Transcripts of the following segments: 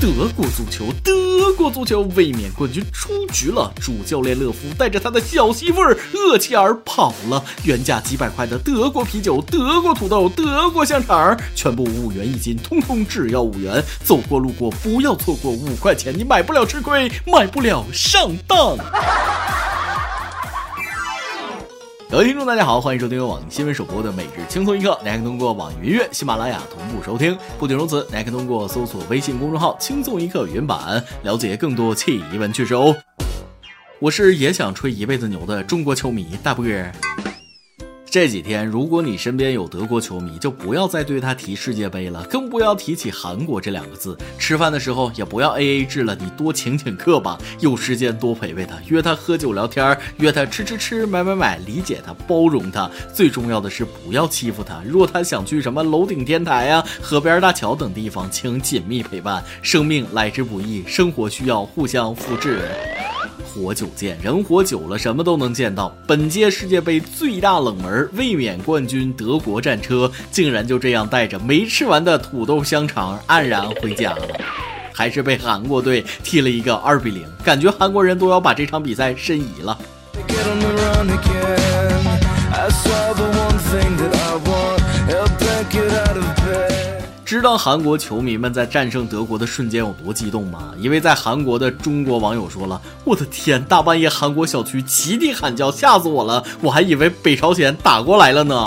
德国足球，德国足球卫冕冠军出局了。主教练勒夫带着他的小媳妇儿厄齐尔跑了。原价几百块的德国啤酒、德国土豆、德国香肠，全部五元一斤，通通只要五元。走过路过不要错过，五块钱你买不了吃亏，买不了上当。各位听众，大家好，欢迎收听由网易新闻首播的每日轻松一刻。您可以通过网易云音乐、喜马拉雅同步收听。不仅如此，您还可以通过搜索微信公众号“轻松一刻”云版，了解更多奇闻趣事哦。我是也想吹一辈子牛的中国球迷大波儿。这几天，如果你身边有德国球迷，就不要再对他提世界杯了，更不要提起韩国这两个字。吃饭的时候也不要 A A 制了，你多请请客吧。有时间多陪陪他，约他喝酒聊天，约他吃吃吃，买买买，理解他，包容他。最重要的是不要欺负他。若他想去什么楼顶天台啊、河边大桥等地方，请紧密陪伴。生命来之不易，生活需要互相扶持。活久见，人活久了，什么都能见到。本届世界杯最大冷门卫冕冠军德国战车，竟然就这样带着没吃完的土豆香肠黯然回家了，还是被韩国队踢了一个二比零，感觉韩国人都要把这场比赛申遗了。知道韩国球迷们在战胜德国的瞬间有多激动吗？一位在韩国的中国网友说了：“我的天，大半夜韩国小区集体喊叫，吓死我了！我还以为北朝鲜打过来了呢。”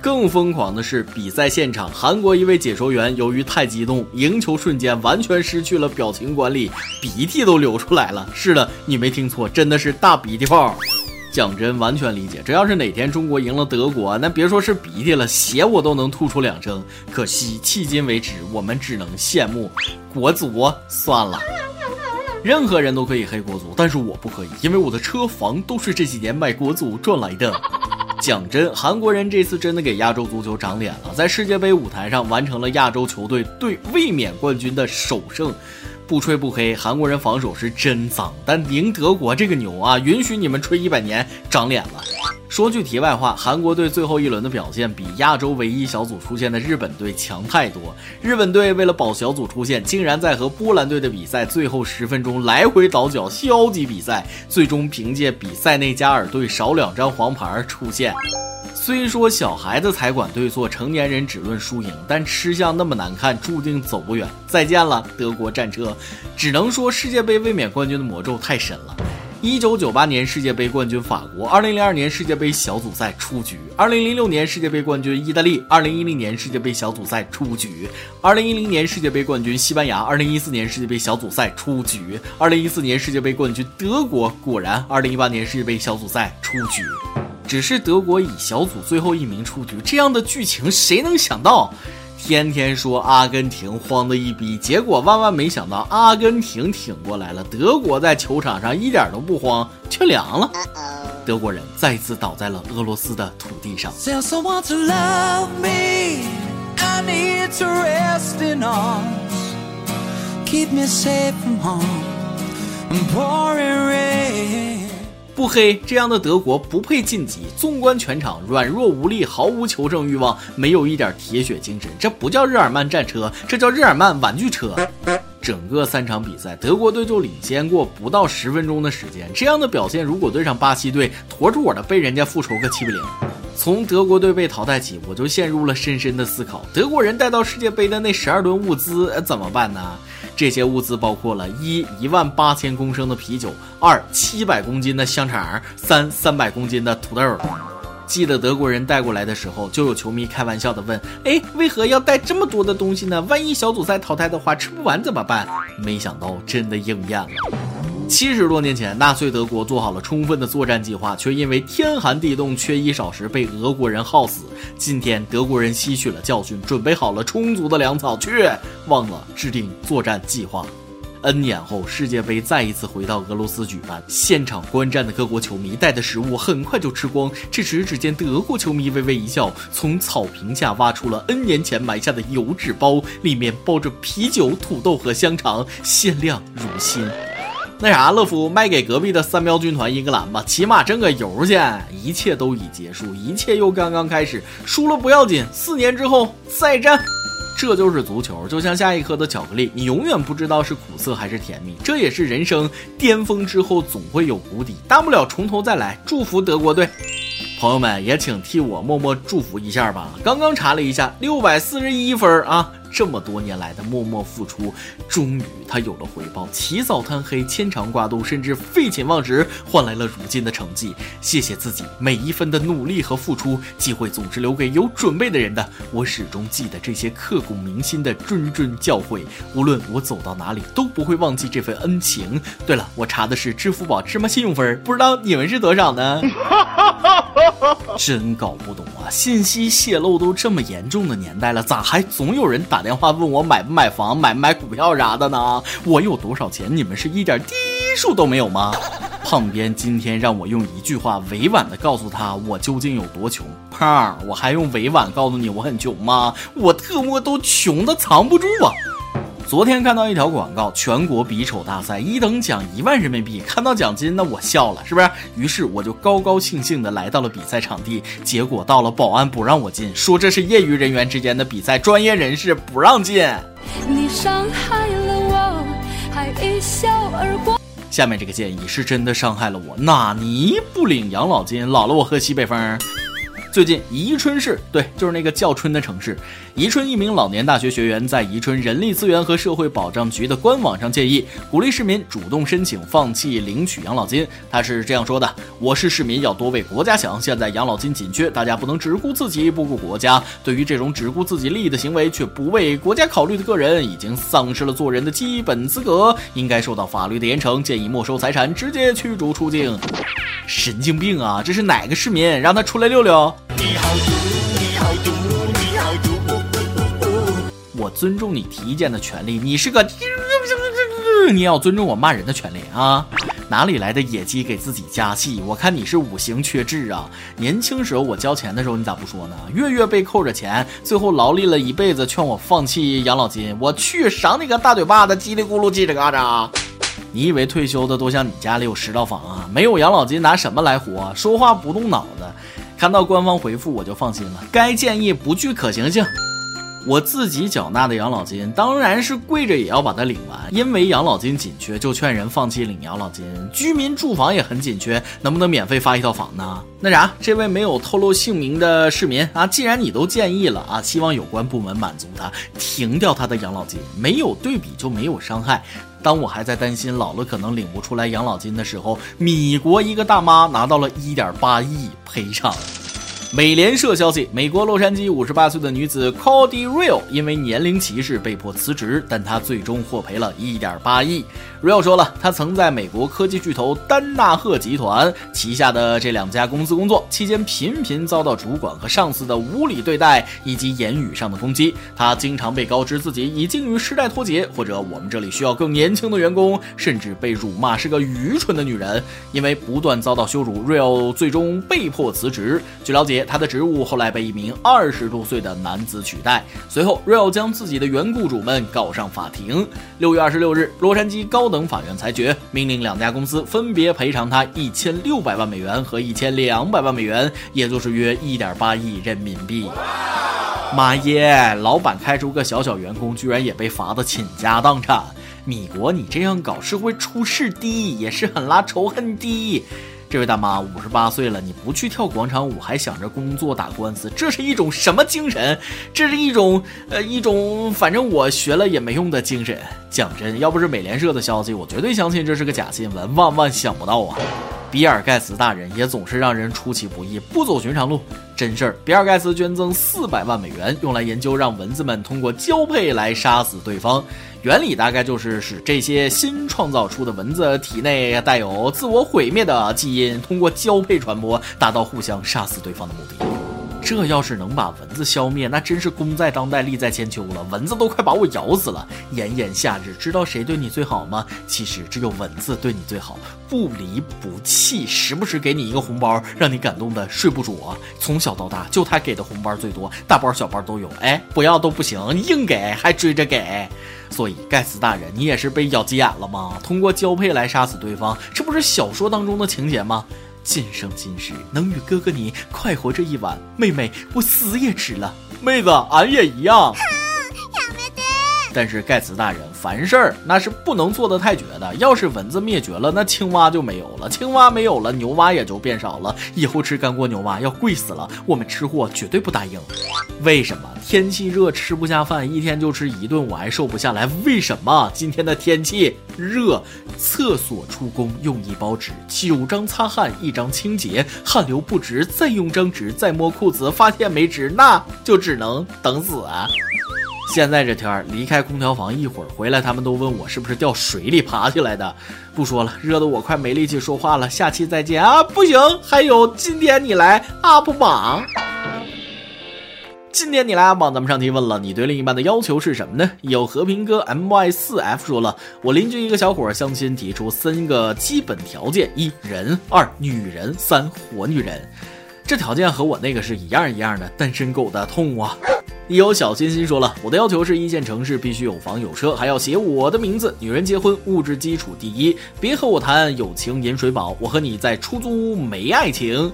更疯狂的是，比赛现场，韩国一位解说员由于太激动，赢球瞬间完全失去了表情管理，鼻涕都流出来了。是的，你没听错，真的是大鼻涕泡。讲真，完全理解。这要是哪天中国赢了德国，那别说是鼻涕了，血我都能吐出两升。可惜，迄今为止，我们只能羡慕国足。算了，任何人都可以黑国足，但是我不可以，因为我的车房都是这几年卖国足赚来的。讲真，韩国人这次真的给亚洲足球长脸了，在世界杯舞台上完成了亚洲球队对卫冕冠军的首胜。不吹不黑，韩国人防守是真脏，但赢德国这个牛啊，允许你们吹一百年长脸了。说句题外话，韩国队最后一轮的表现比亚洲唯一小组出现的日本队强太多。日本队为了保小组出线，竟然在和波兰队的比赛最后十分钟来回倒脚，消极比赛，最终凭借比塞内加尔队少两张黄牌出线。虽说小孩子才管对错，成年人只论输赢，但吃相那么难看，注定走不远。再见了，德国战车！只能说世界杯卫冕冠军的魔咒太深了。一九九八年世界杯冠军法国，二零零二年世界杯小组赛出局；二零零六年世界杯冠军意大利，二零一零年世界杯小组赛出局；二零一零年世界杯冠军西班牙，二零一四年世界杯小组赛出局；二零一四年世界杯冠军德国，果然二零一八年世界杯小组赛出局。只是德国以小组最后一名出局，这样的剧情谁能想到？天天说阿根廷慌的一逼，结果万万没想到，阿根廷挺过来了，德国在球场上一点都不慌，却凉了。德国人再次倒在了俄罗斯的土地上。不黑，这样的德国不配晋级。纵观全场，软弱无力，毫无求胜欲望，没有一点铁血精神。这不叫日耳曼战车，这叫日耳曼玩具车。整个三场比赛，德国队就领先过不到十分钟的时间。这样的表现，如果对上巴西队，妥妥的被人家复仇个七比零。从德国队被淘汰起，我就陷入了深深的思考：德国人带到世界杯的那十二吨物资怎么办呢？这些物资包括了一一万八千公升的啤酒，二七百公斤的香肠，三三百公斤的土豆。记得德国人带过来的时候，就有球迷开玩笑的问：“哎，为何要带这么多的东西呢？万一小组赛淘汰的话，吃不完怎么办？”没想到真的应验了。七十多年前，纳粹德国做好了充分的作战计划，却因为天寒地冻、缺衣少食被俄国人耗死。今天，德国人吸取了教训，准备好了充足的粮草，却忘了制定作战计划。N 年后，世界杯再一次回到俄罗斯举办，现场观战的各国球迷带的食物很快就吃光。这时，只见德国球迷微微一笑，从草坪下挖出了 N 年前埋下的油纸包，里面包着啤酒、土豆和香肠，鲜亮如新。那啥，乐福卖给隔壁的三标军团英格兰吧，起码挣个油去。一切都已结束，一切又刚刚开始。输了不要紧，四年之后再战。这就是足球，就像下一颗的巧克力，你永远不知道是苦涩还是甜蜜。这也是人生巅峰之后总会有谷底，大不了从头再来。祝福德国队，朋友们也请替我默默祝福一下吧。刚刚查了一下，六百四十一分啊。这么多年来的默默付出，终于他有了回报。起早贪黑，牵肠挂肚，甚至废寝忘食，换来了如今的成绩。谢谢自己每一分的努力和付出。机会总是留给有准备的人的。我始终记得这些刻骨铭心的谆谆教诲，无论我走到哪里，都不会忘记这份恩情。对了，我查的是支付宝芝麻信用分，不知道你们是多少呢？真搞不懂啊！信息泄露都这么严重的年代了，咋还总有人打？电话问我买不买房、买不买股票啥的呢？我有多少钱？你们是一点低数都没有吗？胖编今天让我用一句话委婉的告诉他我究竟有多穷。胖，我还用委婉告诉你我很穷吗？我特么都穷的藏不住啊！昨天看到一条广告，全国比丑大赛一等奖一万人民币，看到奖金那我笑了，是不是？于是我就高高兴兴的来到了比赛场地，结果到了保安不让我进，说这是业余人员之间的比赛，专业人士不让进。你伤害了我，还一笑而过。下面这个建议是真的伤害了我，纳尼不领养老金，老了我喝西北风。最近，宜春市对，就是那个叫春的城市。宜春一名老年大学学员在宜春人力资源和社会保障局的官网上建议，鼓励市民主动申请放弃领取养老金。他是这样说的：“我是市民，要多为国家想。现在养老金紧缺，大家不能只顾自己不顾国家。对于这种只顾自己利益的行为，却不为国家考虑的个人，已经丧失了做人的基本资格，应该受到法律的严惩。建议没收财产，直接驱逐出境。”神经病啊！这是哪个市民？让他出来溜溜。你好毒，你好毒，你好毒！我尊重你提意见的权利，你是个，你要尊重我骂人的权利啊！哪里来的野鸡给自己加戏？我看你是五行缺智啊！年轻时候我交钱的时候你咋不说呢？月月被扣着钱，最后劳力了一辈子，劝我放弃养老金，我去赏你个大嘴巴子，叽里咕噜叽里嘎喳！你以为退休的都像你家里有十套房啊？没有养老金拿什么来活？说话不动脑。看到官方回复我就放心了，该建议不具可行性。我自己缴纳的养老金当然是跪着也要把它领完，因为养老金紧缺，就劝人放弃领养老金。居民住房也很紧缺，能不能免费发一套房呢？那啥，这位没有透露姓名的市民啊，既然你都建议了啊，希望有关部门满足他，停掉他的养老金。没有对比就没有伤害。当我还在担心老了可能领不出来养老金的时候，米国一个大妈拿到了一点八亿赔偿。美联社消息，美国洛杉矶五十八岁的女子 Cody Real 因为年龄歧视被迫辞职，但她最终获赔了一点八亿。Real 说了，他曾在美国科技巨头丹纳赫集团旗下的这两家公司工作，期间频频遭到主管和上司的无理对待以及言语上的攻击。他经常被告知自己已经与时代脱节，或者我们这里需要更年轻的员工，甚至被辱骂是个愚蠢的女人。因为不断遭到羞辱，Real 最终被迫辞职。据了解。他的职务后来被一名二十多岁的男子取代。随后，Real 将自己的原雇主们告上法庭。六月二十六日，洛杉矶高等法院裁决，命令两家公司分别赔偿他一千六百万美元和一千两百万美元，也就是约一点八亿人民币。妈耶！老板开除个小小员工，居然也被罚的倾家荡产。米国，你这样搞是会出事的，也是很拉仇恨的。这位大妈五十八岁了，你不去跳广场舞，还想着工作打官司，这是一种什么精神？这是一种呃一种，反正我学了也没用的精神。讲真，要不是美联社的消息，我绝对相信这是个假新闻。万万想不到啊！比尔盖茨大人也总是让人出其不意，不走寻常路。真事儿，比尔盖茨捐赠四百万美元，用来研究让蚊子们通过交配来杀死对方。原理大概就是使这些新创造出的蚊子体内带有自我毁灭的基因，通过交配传播，达到互相杀死对方的目的。这要是能把蚊子消灭，那真是功在当代，利在千秋了。蚊子都快把我咬死了。炎炎夏日，知道谁对你最好吗？其实只有蚊子对你最好，不离不弃，时不时给你一个红包，让你感动的睡不着。从小到大，就他给的红包最多，大包小包都有。哎，不要都不行，硬给还追着给。所以盖茨大人，你也是被咬急眼了吗？通过交配来杀死对方，这不是小说当中的情节吗？今生今世能与哥哥你快活这一晚，妹妹我死也值了。妹子，俺也一样。但是盖茨大人，凡事儿那是不能做的太绝的。要是蚊子灭绝了，那青蛙就没有了；青蛙没有了，牛蛙也就变少了。以后吃干锅牛蛙要贵死了，我们吃货绝对不答应。为什么天气热吃不下饭，一天就吃一顿我还瘦不下来？为什么今天的天气热，厕所出工用一包纸，九张擦汗，一张清洁，汗流不止，再用张纸，再摸裤子，发现没纸，那就只能等死啊！现在这天儿，离开空调房一会儿回来，他们都问我是不是掉水里爬起来的。不说了，热得我快没力气说话了。下期再见啊！不行，还有今天你来 UP 榜。今天你来 UP 榜，咱们上提问了你对另一半的要求是什么呢？有和平哥 my 四 f 说了，我邻居一个小伙相亲提出三个基本条件：一人，二女人，三活女人。这条件和我那个是一样一样的，单身狗的痛啊！有小心心说了，我的要求是一线城市必须有房有车，还要写我的名字。女人结婚，物质基础第一，别和我谈友情饮水饱，我和你在出租屋没爱情。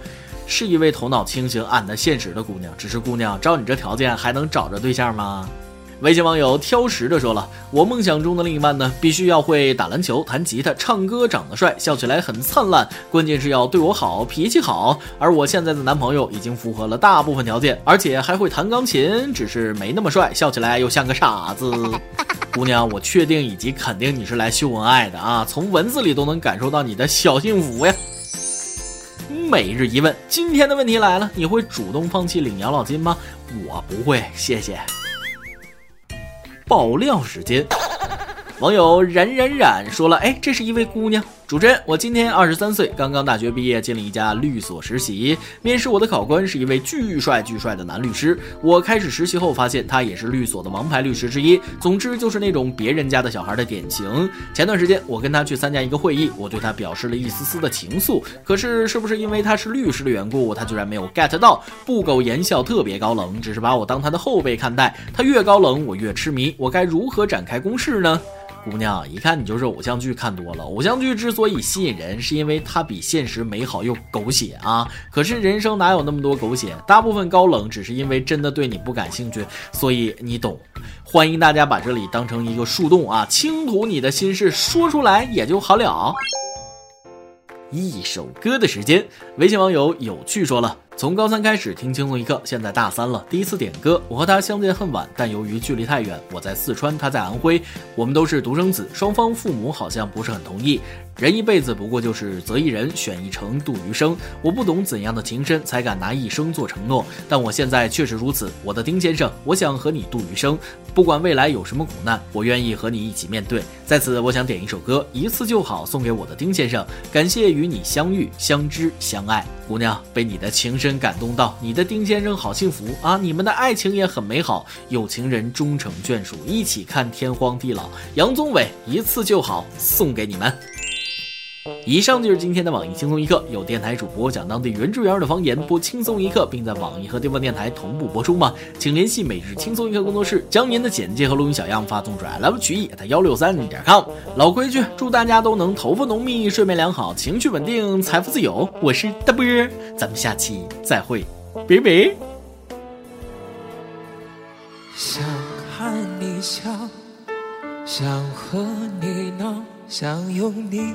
是一位头脑清醒、俺的现实的姑娘，只是姑娘，照你这条件还能找着对象吗？微信网友挑食的说了：“我梦想中的另一半呢，必须要会打篮球、弹吉他、唱歌，长得帅，笑起来很灿烂，关键是要对我好，脾气好。而我现在的男朋友已经符合了大部分条件，而且还会弹钢琴，只是没那么帅，笑起来又像个傻子。姑娘，我确定以及肯定你是来秀恩爱的啊，从文字里都能感受到你的小幸福呀。”每日一问，今天的问题来了，你会主动放弃领养老金吗？我不会，谢谢。爆料时间，网友冉冉冉说了：“哎，这是一位姑娘。”主持人，我今年二十三岁，刚刚大学毕业，进了一家律所实习。面试我的考官是一位巨帅巨帅的男律师。我开始实习后发现他也是律所的王牌律师之一。总之就是那种别人家的小孩的典型。前段时间我跟他去参加一个会议，我对他表示了一丝丝的情愫。可是是不是因为他是律师的缘故，他居然没有 get 到？不苟言笑，特别高冷，只是把我当他的后辈看待。他越高冷，我越痴迷。我该如何展开攻势呢？姑娘，一看你就是偶像剧看多了。偶像剧之所以吸引人，是因为它比现实美好又狗血啊。可是人生哪有那么多狗血？大部分高冷只是因为真的对你不感兴趣，所以你懂。欢迎大家把这里当成一个树洞啊，倾吐你的心事，说出来也就好了。一首歌的时间，微信网友有趣说了。从高三开始听轻松一刻，现在大三了。第一次点歌，我和他相见恨晚，但由于距离太远，我在四川，他在安徽，我们都是独生子，双方父母好像不是很同意。人一辈子不过就是择一人，选一程，度余生。我不懂怎样的情深，才敢拿一生做承诺，但我现在确实如此。我的丁先生，我想和你度余生，不管未来有什么苦难，我愿意和你一起面对。在此，我想点一首歌，一次就好，送给我的丁先生，感谢与你相遇、相知、相爱。姑娘，被你的情深感动到，你的丁先生好幸福啊！你们的爱情也很美好，有情人终成眷属，一起看天荒地老。杨宗纬，一次就好，送给你们。以上就是今天的网易轻松一刻，有电台主播讲当地原汁原味的方言，播轻松一刻，并在网易和地方电台同步播出吗？请联系每日轻松一刻工作室，将您的简介和录音小样发送至 love 曲艺在幺六三点 com。老规矩，祝大家都能头发浓密、睡眠良好、情绪稳定、财富自由。我是大波，咱们下期再会，拜拜。想看你笑，想和你闹，想拥你。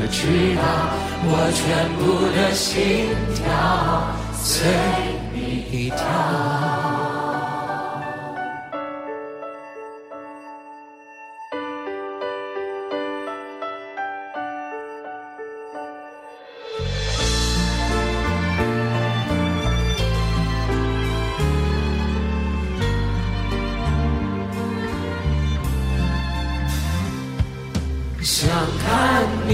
可知道，我全部的心跳随你跳。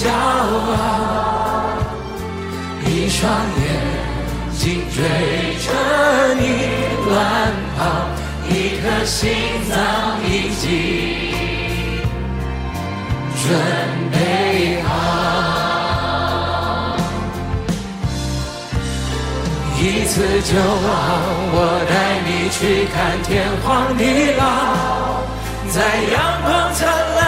骄傲，一双眼睛追着你乱跑，一颗心脏已经准备好。一次就好，我带你去看天荒地老。在阳光灿烂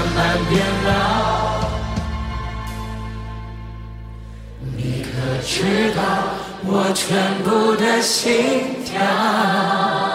变老，你可知道我全部的心跳？